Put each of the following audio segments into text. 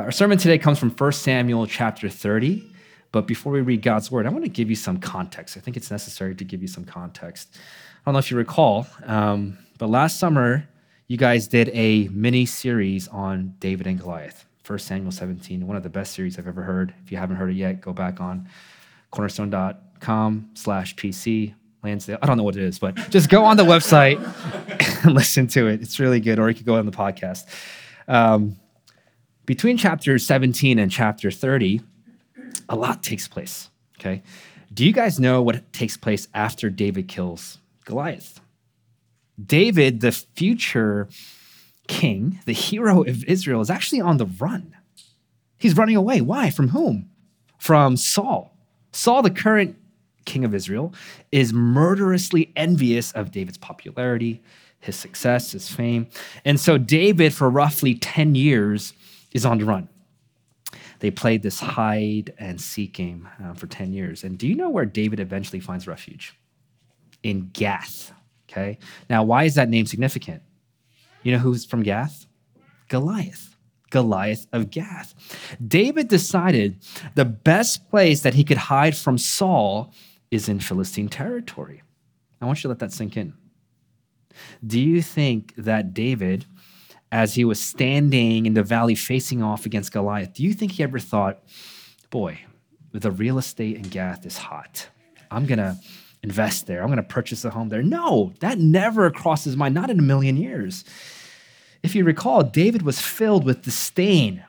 Our sermon today comes from 1 Samuel chapter 30. But before we read God's word, I want to give you some context. I think it's necessary to give you some context. I don't know if you recall, um, but last summer, you guys did a mini series on David and Goliath, 1 Samuel 17, one of the best series I've ever heard. If you haven't heard it yet, go back on cornerstone.com slash PC. Lansdale. I don't know what it is, but just go on the website and listen to it. It's really good. Or you could go on the podcast. Um, between chapter 17 and chapter 30, a lot takes place. Okay. Do you guys know what takes place after David kills Goliath? David, the future king, the hero of Israel, is actually on the run. He's running away. Why? From whom? From Saul. Saul, the current king of Israel, is murderously envious of David's popularity, his success, his fame. And so David, for roughly 10 years, is on the run. They played this hide and seek game uh, for 10 years. And do you know where David eventually finds refuge? In Gath. Okay. Now, why is that name significant? You know who's from Gath? Goliath. Goliath of Gath. David decided the best place that he could hide from Saul is in Philistine territory. I want you to let that sink in. Do you think that David as he was standing in the valley facing off against Goliath, do you think he ever thought, boy, the real estate in Gath is hot. I'm going to invest there. I'm going to purchase a home there. No, that never crosses his mind, not in a million years. If you recall, David was filled with disdain.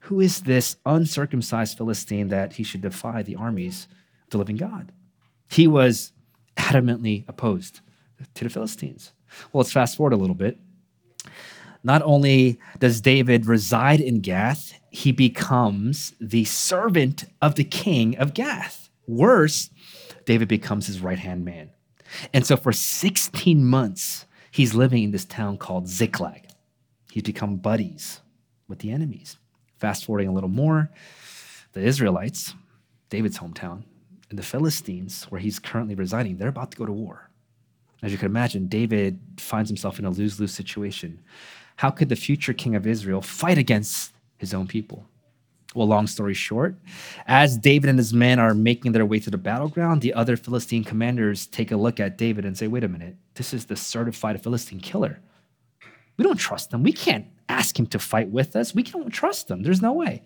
Who is this uncircumcised Philistine that he should defy the armies of the living God? He was adamantly opposed to the Philistines. Well, let's fast forward a little bit. Not only does David reside in Gath, he becomes the servant of the king of Gath. Worse, David becomes his right hand man. And so for 16 months, he's living in this town called Ziklag. He's become buddies with the enemies. Fast forwarding a little more, the Israelites, David's hometown, and the Philistines, where he's currently residing, they're about to go to war. As you can imagine, David finds himself in a lose lose situation how could the future king of Israel fight against his own people? Well, long story short, as David and his men are making their way to the battleground, the other Philistine commanders take a look at David and say, wait a minute, this is the certified Philistine killer. We don't trust him. We can't ask him to fight with us. We don't trust him. There's no way.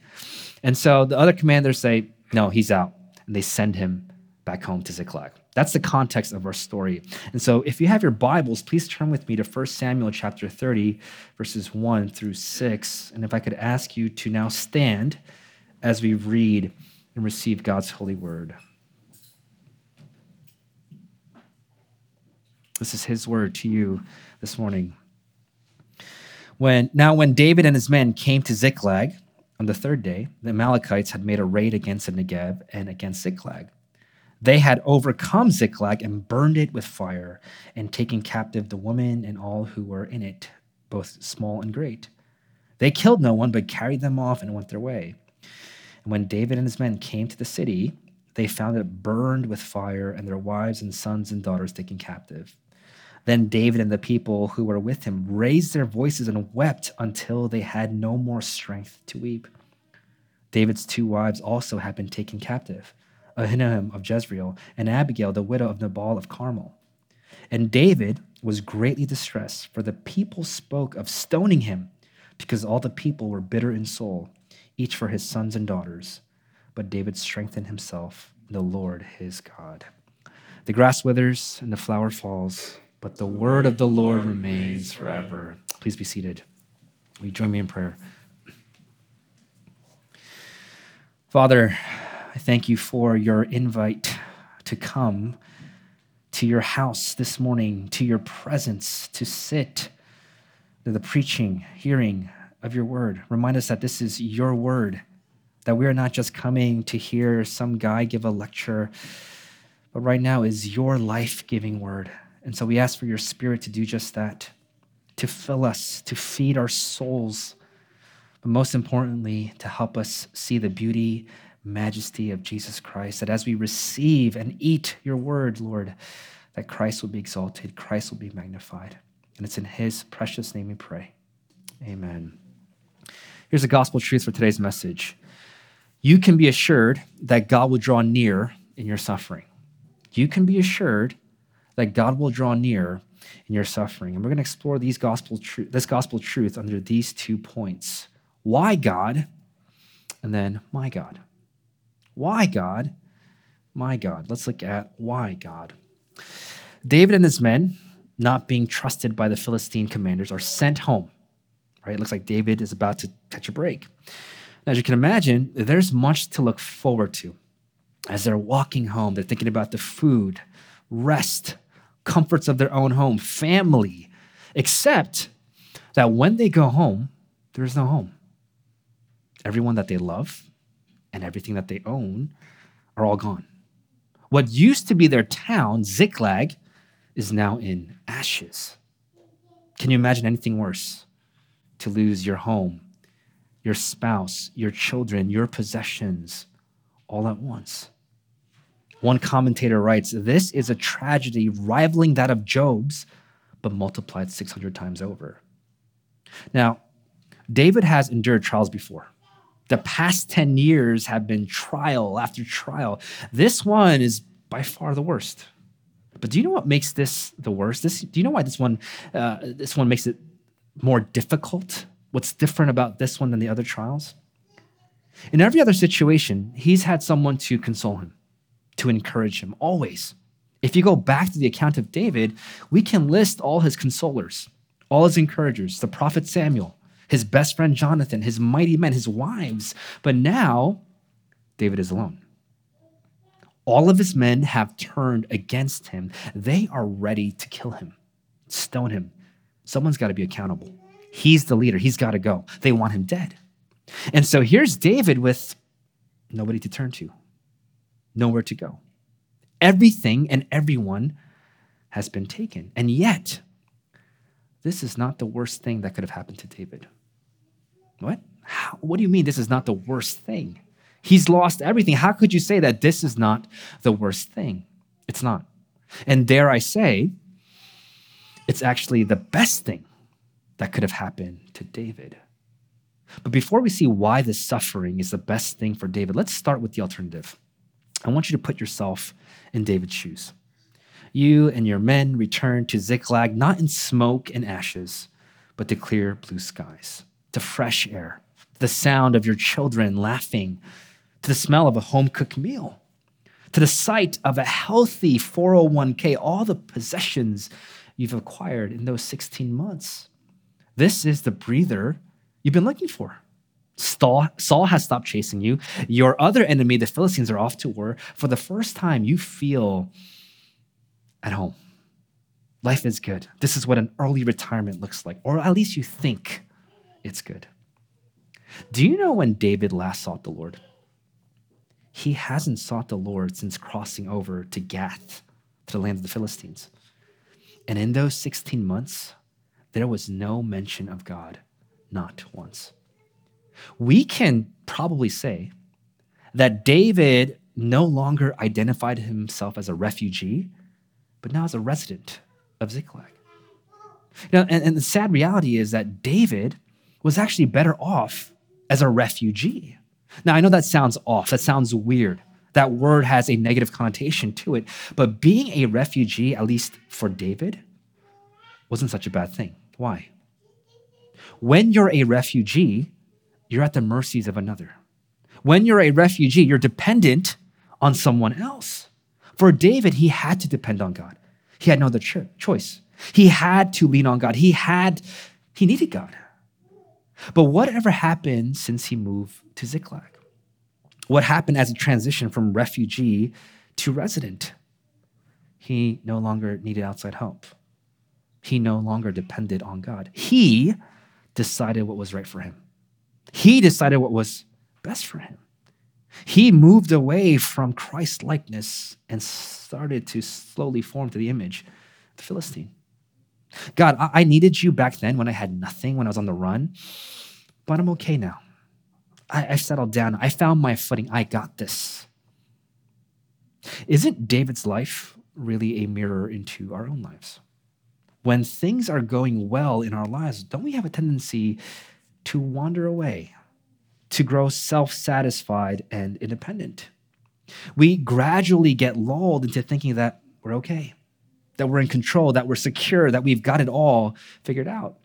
And so the other commanders say, no, he's out. And they send him back home to Ziklag. That's the context of our story. And so if you have your Bibles, please turn with me to 1 Samuel chapter 30, verses 1 through 6. And if I could ask you to now stand as we read and receive God's holy word. This is his word to you this morning. When now when David and his men came to Ziklag on the third day, the Amalekites had made a raid against the Negev and against Ziklag. They had overcome Ziklag and burned it with fire, and taken captive the woman and all who were in it, both small and great. They killed no one, but carried them off and went their way. And when David and his men came to the city, they found it burned with fire, and their wives and sons and daughters taken captive. Then David and the people who were with him raised their voices and wept until they had no more strength to weep. David's two wives also had been taken captive Ahinoam of Jezreel, and Abigail, the widow of Nabal of Carmel. And David was greatly distressed, for the people spoke of stoning him, because all the people were bitter in soul, each for his sons and daughters. But David strengthened himself in the Lord his God. The grass withers and the flower falls, but the word of the Lord remains forever. Please be seated. Will you join me in prayer? Father, thank you for your invite to come to your house this morning, to your presence, to sit to the preaching, hearing of your word. Remind us that this is your word, that we are not just coming to hear some guy give a lecture, but right now is your life giving word. And so we ask for your spirit to do just that, to fill us, to feed our souls, but most importantly, to help us see the beauty majesty of Jesus Christ, that as we receive and eat your word, Lord, that Christ will be exalted, Christ will be magnified. And it's in his precious name we pray. Amen. Here's a gospel truth for today's message you can be assured that God will draw near in your suffering. You can be assured that God will draw near in your suffering. And we're going to explore these gospel tru- this gospel truth under these two points. Why God? And then my God. Why God? My God. Let's look at why God. David and his men, not being trusted by the Philistine commanders, are sent home. Right? It looks like David is about to catch a break. Now, as you can imagine, there's much to look forward to. As they're walking home, they're thinking about the food, rest, comforts of their own home, family, except that when they go home, there's no home. Everyone that they love and everything that they own are all gone. What used to be their town, Ziklag, is now in ashes. Can you imagine anything worse? To lose your home, your spouse, your children, your possessions all at once. One commentator writes This is a tragedy rivaling that of Job's, but multiplied 600 times over. Now, David has endured trials before. The past 10 years have been trial after trial. This one is by far the worst. But do you know what makes this the worst? This, do you know why this one, uh, this one makes it more difficult? What's different about this one than the other trials? In every other situation, he's had someone to console him, to encourage him, always. If you go back to the account of David, we can list all his consolers, all his encouragers, the prophet Samuel, his best friend Jonathan, his mighty men, his wives. But now, David is alone. All of his men have turned against him. They are ready to kill him, stone him. Someone's got to be accountable. He's the leader. He's got to go. They want him dead. And so here's David with nobody to turn to, nowhere to go. Everything and everyone has been taken. And yet, this is not the worst thing that could have happened to David. What? How, what do you mean this is not the worst thing? He's lost everything. How could you say that this is not the worst thing? It's not. And dare I say, it's actually the best thing that could have happened to David. But before we see why this suffering is the best thing for David, let's start with the alternative. I want you to put yourself in David's shoes. You and your men return to Ziklag, not in smoke and ashes, but to clear blue skies, to fresh air, the sound of your children laughing, to the smell of a home cooked meal, to the sight of a healthy 401k, all the possessions you've acquired in those 16 months. This is the breather you've been looking for. Saul has stopped chasing you. Your other enemy, the Philistines, are off to war. For the first time, you feel at home. Life is good. This is what an early retirement looks like, or at least you think it's good. Do you know when David last sought the Lord? He hasn't sought the Lord since crossing over to Gath, to the land of the Philistines. And in those 16 months, there was no mention of God, not once. We can probably say that David no longer identified himself as a refugee, but now as a resident of Ziklag. Now, and, and the sad reality is that David was actually better off as a refugee. Now, I know that sounds off, that sounds weird. That word has a negative connotation to it, but being a refugee, at least for David, wasn't such a bad thing. Why? When you're a refugee, you're at the mercies of another. When you're a refugee, you're dependent on someone else. For David, he had to depend on God. He had no other cho- choice. He had to lean on God. He had, he needed God. But whatever happened since he moved to Ziklag? What happened as a transition from refugee to resident? He no longer needed outside help. He no longer depended on God. He decided what was right for him. He decided what was best for him. He moved away from Christ likeness and started to slowly form to the image of the Philistine. God, I needed you back then when I had nothing, when I was on the run, but I'm okay now. I, I settled down. I found my footing. I got this. Isn't David's life really a mirror into our own lives? when things are going well in our lives, don't we have a tendency to wander away, to grow self satisfied and independent. We gradually get lulled into thinking that we're okay, that we're in control, that we're secure, that we've got it all figured out.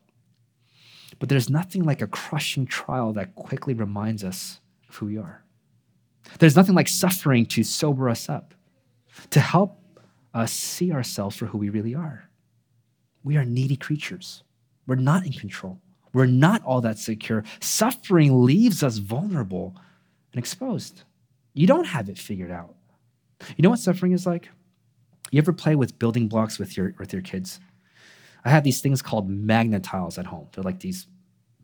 But there's nothing like a crushing trial that quickly reminds us of who we are. There's nothing like suffering to sober us up, to help us see ourselves for who we really are. We are needy creatures. We're not in control. We're not all that secure. Suffering leaves us vulnerable and exposed. You don't have it figured out. You know what suffering is like? You ever play with building blocks with your with your kids? I have these things called magnet tiles at home. They're like these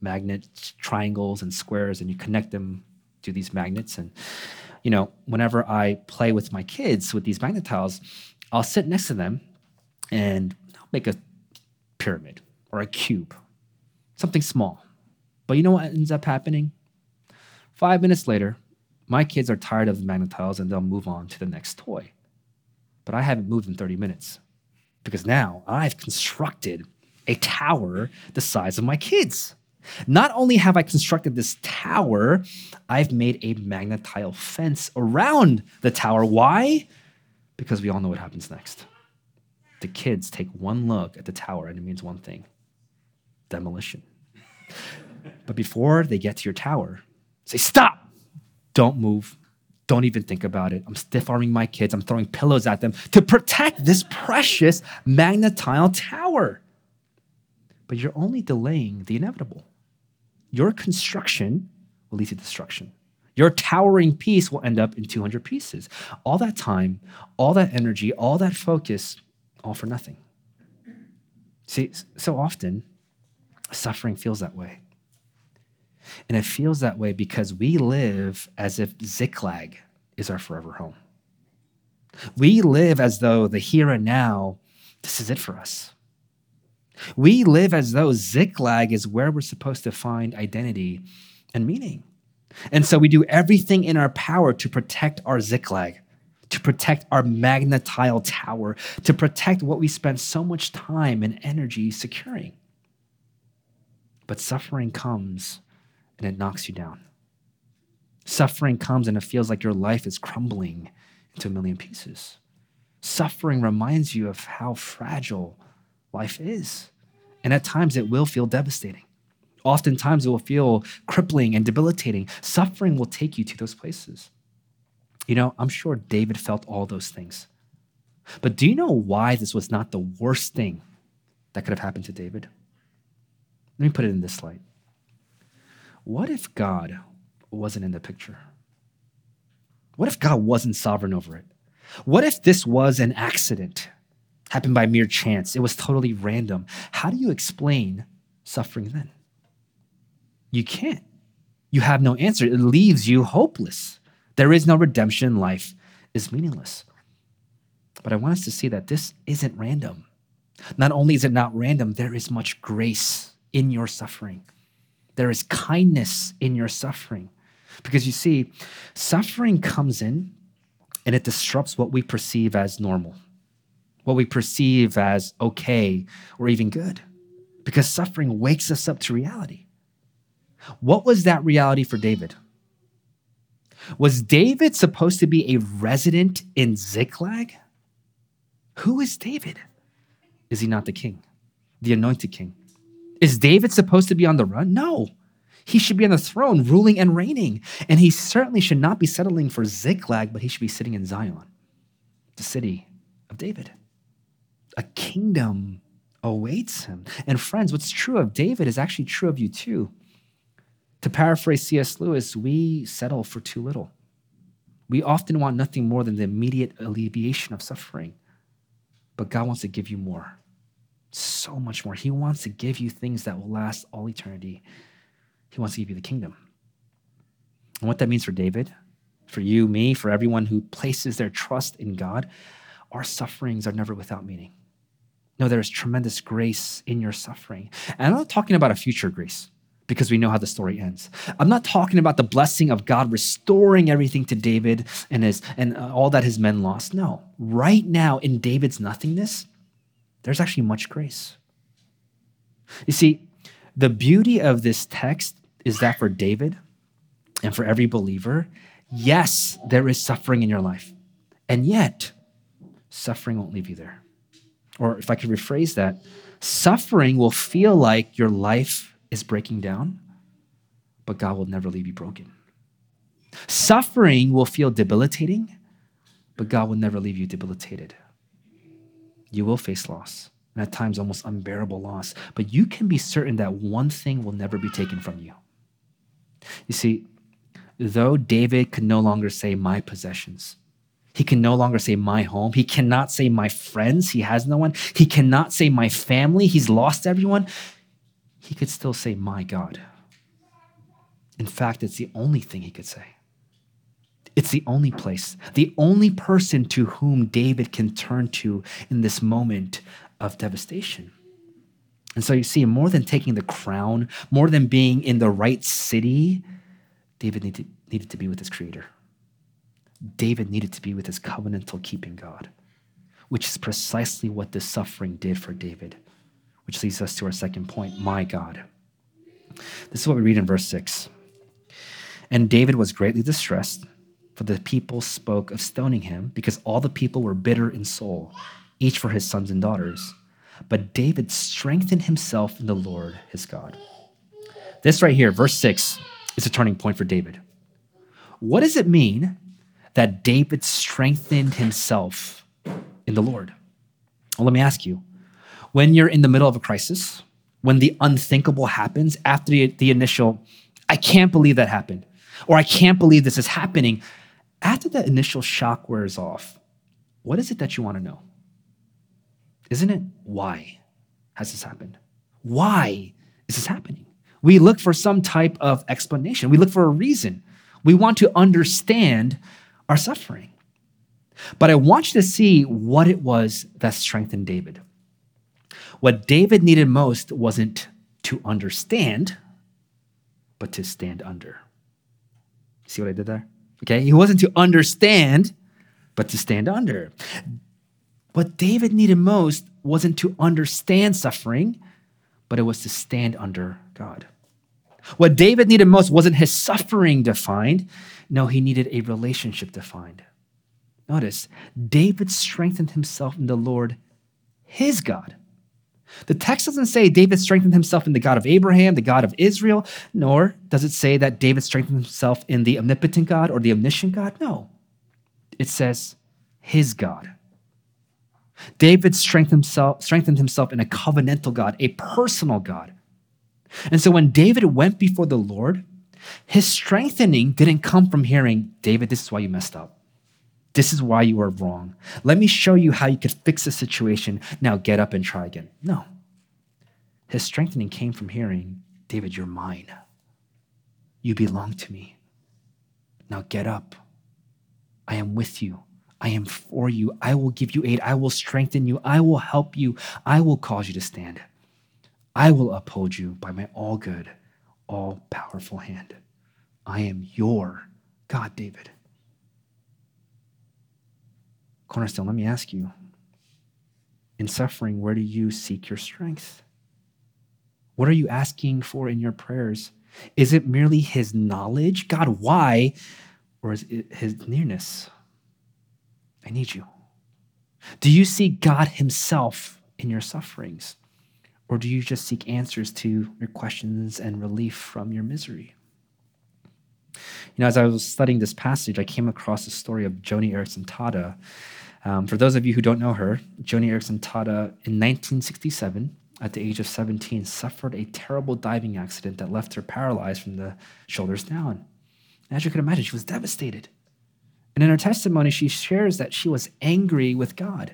magnet triangles and squares, and you connect them to these magnets. And you know, whenever I play with my kids with these magnet tiles, I'll sit next to them and I'll make a pyramid or a cube, something small. But you know what ends up happening? Five minutes later, my kids are tired of the magnet tiles and they'll move on to the next toy. But I haven't moved in 30 minutes because now I've constructed a tower the size of my kids. Not only have I constructed this tower, I've made a magnet tile fence around the tower. Why? Because we all know what happens next. The kids take one look at the tower and it means one thing demolition. but before they get to your tower, say, Stop! Don't move. Don't even think about it. I'm stiff arming my kids. I'm throwing pillows at them to protect this precious magnet tile tower. But you're only delaying the inevitable. Your construction will lead to destruction. Your towering piece will end up in 200 pieces. All that time, all that energy, all that focus, all for nothing. See, so often, suffering feels that way. And it feels that way because we live as if Ziklag is our forever home. We live as though the here and now, this is it for us. We live as though Ziklag is where we're supposed to find identity and meaning. And so we do everything in our power to protect our Ziklag, to protect our magnet tile tower, to protect what we spend so much time and energy securing. But suffering comes and it knocks you down. Suffering comes and it feels like your life is crumbling into a million pieces. Suffering reminds you of how fragile life is. And at times it will feel devastating. Oftentimes it will feel crippling and debilitating. Suffering will take you to those places. You know, I'm sure David felt all those things. But do you know why this was not the worst thing that could have happened to David? Let me put it in this light. What if God wasn't in the picture? What if God wasn't sovereign over it? What if this was an accident, happened by mere chance? It was totally random. How do you explain suffering then? You can't. You have no answer. It leaves you hopeless. There is no redemption. Life is meaningless. But I want us to see that this isn't random. Not only is it not random, there is much grace in your suffering. There is kindness in your suffering. Because you see, suffering comes in and it disrupts what we perceive as normal, what we perceive as okay or even good. Because suffering wakes us up to reality. What was that reality for David? Was David supposed to be a resident in Ziklag? Who is David? Is he not the king, the anointed king? Is David supposed to be on the run? No. He should be on the throne, ruling and reigning. And he certainly should not be settling for Ziklag, but he should be sitting in Zion, the city of David. A kingdom awaits him. And friends, what's true of David is actually true of you too. To paraphrase C.S. Lewis, we settle for too little. We often want nothing more than the immediate alleviation of suffering. But God wants to give you more, so much more. He wants to give you things that will last all eternity. He wants to give you the kingdom. And what that means for David, for you, me, for everyone who places their trust in God, our sufferings are never without meaning. No, there is tremendous grace in your suffering. And I'm not talking about a future grace because we know how the story ends. I'm not talking about the blessing of God restoring everything to David and his and uh, all that his men lost. No. Right now in David's nothingness, there's actually much grace. You see, the beauty of this text is that for David, and for every believer, yes, there is suffering in your life. And yet, suffering won't leave you there. Or if I could rephrase that, suffering will feel like your life is breaking down, but God will never leave you broken. Suffering will feel debilitating, but God will never leave you debilitated. You will face loss, and at times almost unbearable loss, but you can be certain that one thing will never be taken from you. You see, though David could no longer say, My possessions, he can no longer say my home. He cannot say my friends. He has no one. He cannot say my family. He's lost everyone. He could still say my God. In fact, it's the only thing he could say. It's the only place, the only person to whom David can turn to in this moment of devastation. And so you see, more than taking the crown, more than being in the right city, David needed, needed to be with his creator. David needed to be with his covenantal keeping God, which is precisely what this suffering did for David, which leads us to our second point my God. This is what we read in verse 6. And David was greatly distressed, for the people spoke of stoning him, because all the people were bitter in soul, each for his sons and daughters. But David strengthened himself in the Lord his God. This right here, verse 6, is a turning point for David. What does it mean that David strengthened himself in the Lord? Well, let me ask you when you're in the middle of a crisis, when the unthinkable happens after the, the initial, I can't believe that happened, or I can't believe this is happening, after that initial shock wears off, what is it that you want to know? Isn't it why has this happened? Why is this happening? We look for some type of explanation. We look for a reason. We want to understand our suffering. But I want you to see what it was that strengthened David. What David needed most wasn't to understand, but to stand under. See what I did there? Okay, he wasn't to understand, but to stand under. What David needed most wasn't to understand suffering, but it was to stand under God. What David needed most wasn't his suffering defined, no, he needed a relationship defined. Notice, David strengthened himself in the Lord, his God. The text doesn't say David strengthened himself in the God of Abraham, the God of Israel, nor does it say that David strengthened himself in the omnipotent God or the omniscient God. No. It says his God. David strengthened himself, strengthened himself in a covenantal God, a personal God. And so when David went before the Lord, his strengthening didn't come from hearing, David, this is why you messed up. This is why you are wrong. Let me show you how you could fix the situation. Now get up and try again. No. His strengthening came from hearing, David, you're mine. You belong to me. Now get up. I am with you. I am for you. I will give you aid. I will strengthen you. I will help you. I will cause you to stand. I will uphold you by my all good all powerful hand. I am your God, David. Cornerstone, let me ask you in suffering, where do you seek your strength? What are you asking for in your prayers? Is it merely his knowledge? God, why? Or is it his nearness? I need you. Do you see God himself in your sufferings? Or do you just seek answers to your questions and relief from your misery? You know, as I was studying this passage, I came across the story of Joni Eareckson Tada. Um, for those of you who don't know her, Joni Eareckson Tada in 1967, at the age of 17, suffered a terrible diving accident that left her paralyzed from the shoulders down. And as you can imagine, she was devastated. And in her testimony, she shares that she was angry with God.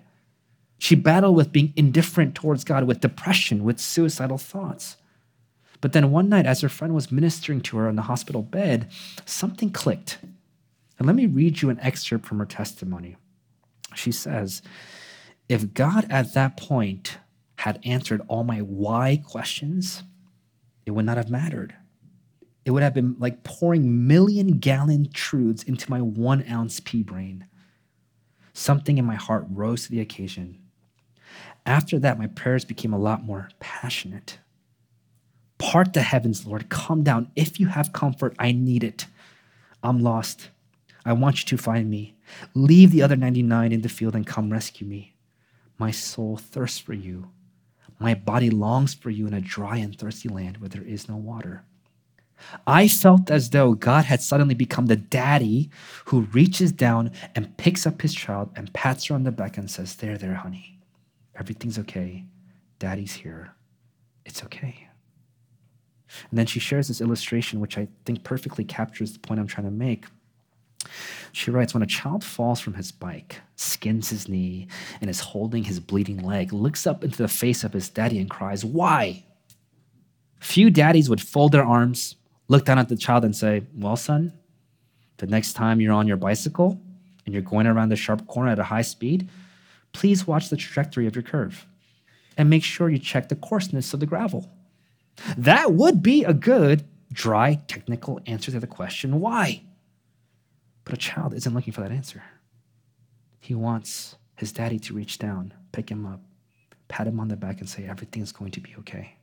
She battled with being indifferent towards God, with depression, with suicidal thoughts. But then one night, as her friend was ministering to her on the hospital bed, something clicked. And let me read you an excerpt from her testimony. She says, If God at that point had answered all my why questions, it would not have mattered. It would have been like pouring million gallon truths into my one ounce pea brain. Something in my heart rose to the occasion after that, my prayers became a lot more passionate. Part the heavens, Lord. Come down. If you have comfort, I need it. I'm lost. I want you to find me. Leave the other 99 in the field and come rescue me. My soul thirsts for you. My body longs for you in a dry and thirsty land where there is no water. I felt as though God had suddenly become the daddy who reaches down and picks up his child and pats her on the back and says, There, there, honey. Everything's okay. Daddy's here. It's okay. And then she shares this illustration, which I think perfectly captures the point I'm trying to make. She writes When a child falls from his bike, skins his knee, and is holding his bleeding leg, looks up into the face of his daddy and cries, Why? Few daddies would fold their arms, look down at the child, and say, Well, son, the next time you're on your bicycle and you're going around the sharp corner at a high speed, please watch the trajectory of your curve and make sure you check the coarseness of the gravel. That would be a good, dry, technical answer to the question why? But a child isn't looking for that answer. He wants his daddy to reach down, pick him up, pat him on the back, and say, Everything's going to be okay.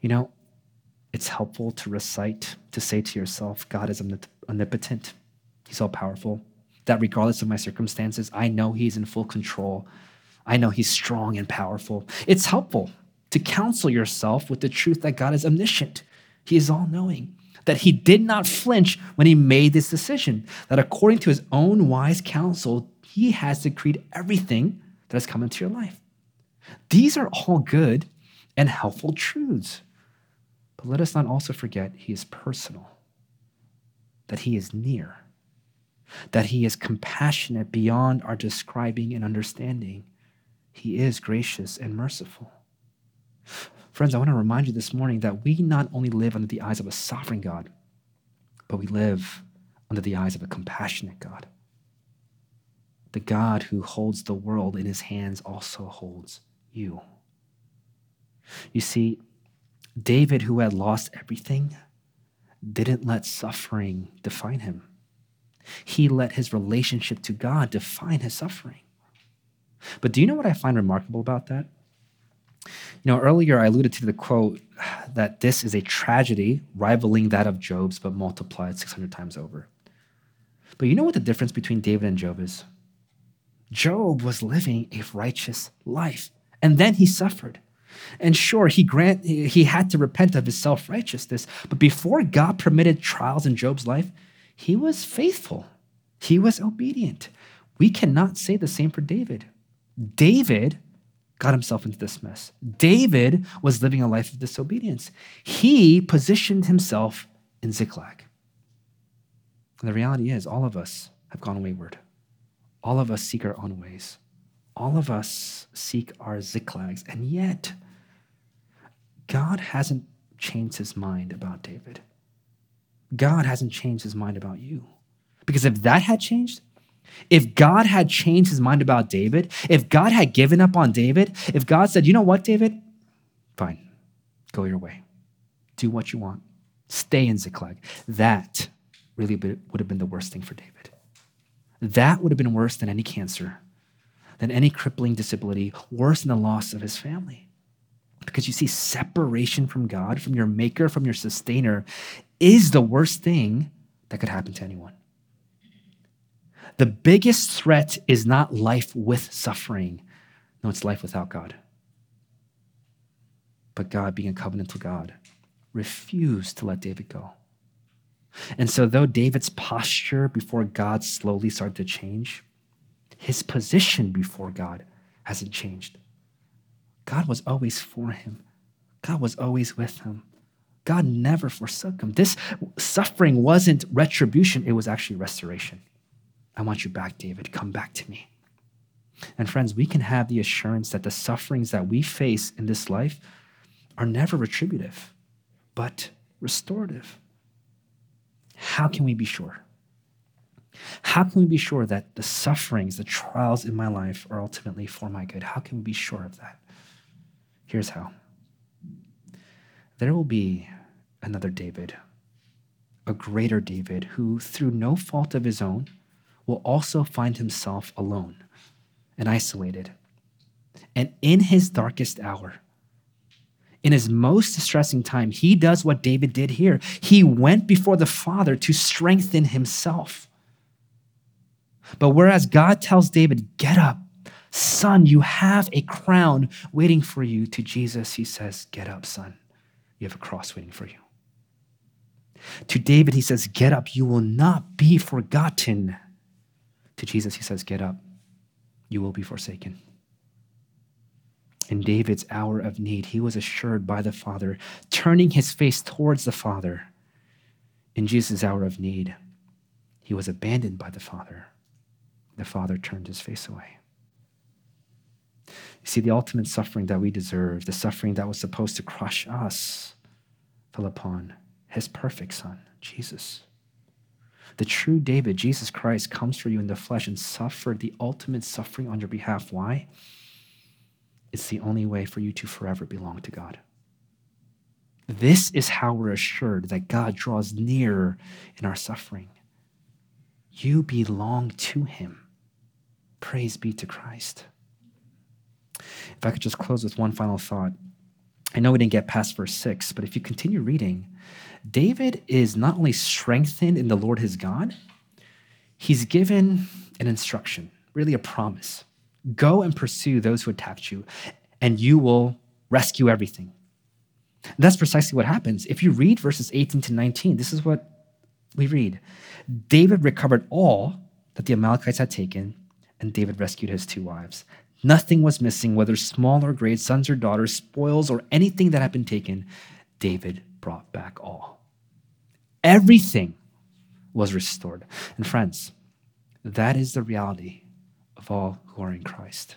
You know, it's helpful to recite, to say to yourself, God is omnipotent, He's all powerful, that regardless of my circumstances, I know He's in full control. I know He's strong and powerful. It's helpful to counsel yourself with the truth that God is omniscient, He is all knowing that he did not flinch when he made this decision, that according to his own wise counsel, he has decreed everything that has come into your life. These are all good and helpful truths. But let us not also forget he is personal, that he is near, that he is compassionate beyond our describing and understanding. He is gracious and merciful. Friends, I want to remind you this morning that we not only live under the eyes of a sovereign God, but we live under the eyes of a compassionate God. The God who holds the world in his hands also holds you. You see, David, who had lost everything, didn't let suffering define him. He let his relationship to God define his suffering. But do you know what I find remarkable about that? You know, earlier I alluded to the quote that this is a tragedy rivaling that of Job's, but multiplied 600 times over. But you know what the difference between David and Job is? Job was living a righteous life, and then he suffered. And sure, he grant he had to repent of his self-righteousness, but before God permitted trials in Job's life, he was faithful. He was obedient. We cannot say the same for David. David got himself into this mess. David was living a life of disobedience. He positioned himself in Ziklag. And the reality is, all of us have gone wayward. All of us seek our own ways. All of us seek our Ziklags. And yet, God hasn't changed his mind about David. God hasn't changed his mind about you. Because if that had changed, if God had changed his mind about David, if God had given up on David, if God said, you know what, David? Fine, go your way. Do what you want. Stay in Ziklag. That really would have been the worst thing for David. That would have been worse than any cancer, than any crippling disability, worse than the loss of his family. Because you see, separation from God, from your maker, from your sustainer, is the worst thing that could happen to anyone. The biggest threat is not life with suffering. No, it's life without God. But God, being a covenantal God, refused to let David go. And so, though David's posture before God slowly started to change, his position before God hasn't changed. God was always for him, God was always with him. God never forsook him. This suffering wasn't retribution, it was actually restoration. I want you back, David. Come back to me. And friends, we can have the assurance that the sufferings that we face in this life are never retributive, but restorative. How can we be sure? How can we be sure that the sufferings, the trials in my life are ultimately for my good? How can we be sure of that? Here's how there will be another David, a greater David, who, through no fault of his own, will also find himself alone and isolated. And in his darkest hour, in his most distressing time, he does what David did here. He went before the Father to strengthen himself. But whereas God tells David, Get up, son, you have a crown waiting for you, to Jesus, he says, Get up, son, you have a cross waiting for you. To David, he says, Get up, you will not be forgotten. To Jesus, he says, Get up, you will be forsaken. In David's hour of need, he was assured by the Father, turning his face towards the Father. In Jesus' hour of need, he was abandoned by the Father. The Father turned his face away. You see, the ultimate suffering that we deserve, the suffering that was supposed to crush us, fell upon his perfect Son, Jesus. The true David, Jesus Christ, comes for you in the flesh and suffered the ultimate suffering on your behalf. Why? It's the only way for you to forever belong to God. This is how we're assured that God draws near in our suffering. You belong to Him. Praise be to Christ. If I could just close with one final thought. I know we didn't get past verse 6, but if you continue reading, David is not only strengthened in the Lord his God, he's given an instruction, really a promise. Go and pursue those who attacked you, and you will rescue everything. that's precisely what happens. If you read verses 18 to 19, this is what we read David recovered all that the Amalekites had taken, and David rescued his two wives. Nothing was missing, whether small or great, sons or daughters, spoils, or anything that had been taken. David brought back all. Everything was restored. And friends, that is the reality of all who are in Christ.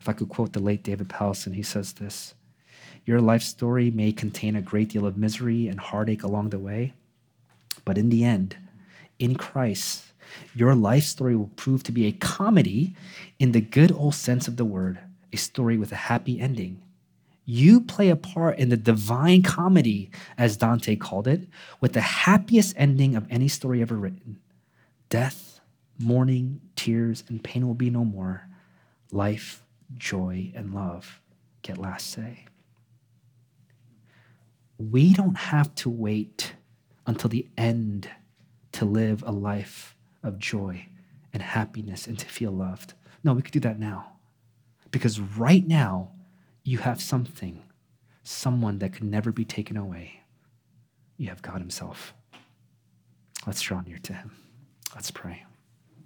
If I could quote the late David Powlison, he says this Your life story may contain a great deal of misery and heartache along the way, but in the end, in Christ, your life story will prove to be a comedy in the good old sense of the word, a story with a happy ending. You play a part in the divine comedy, as Dante called it, with the happiest ending of any story ever written. Death, mourning, tears, and pain will be no more. Life, joy, and love get last say. We don't have to wait until the end to live a life of joy and happiness and to feel loved. No, we could do that now. Because right now, you have something, someone that can never be taken away. You have God Himself. Let's draw near to Him. Let's pray.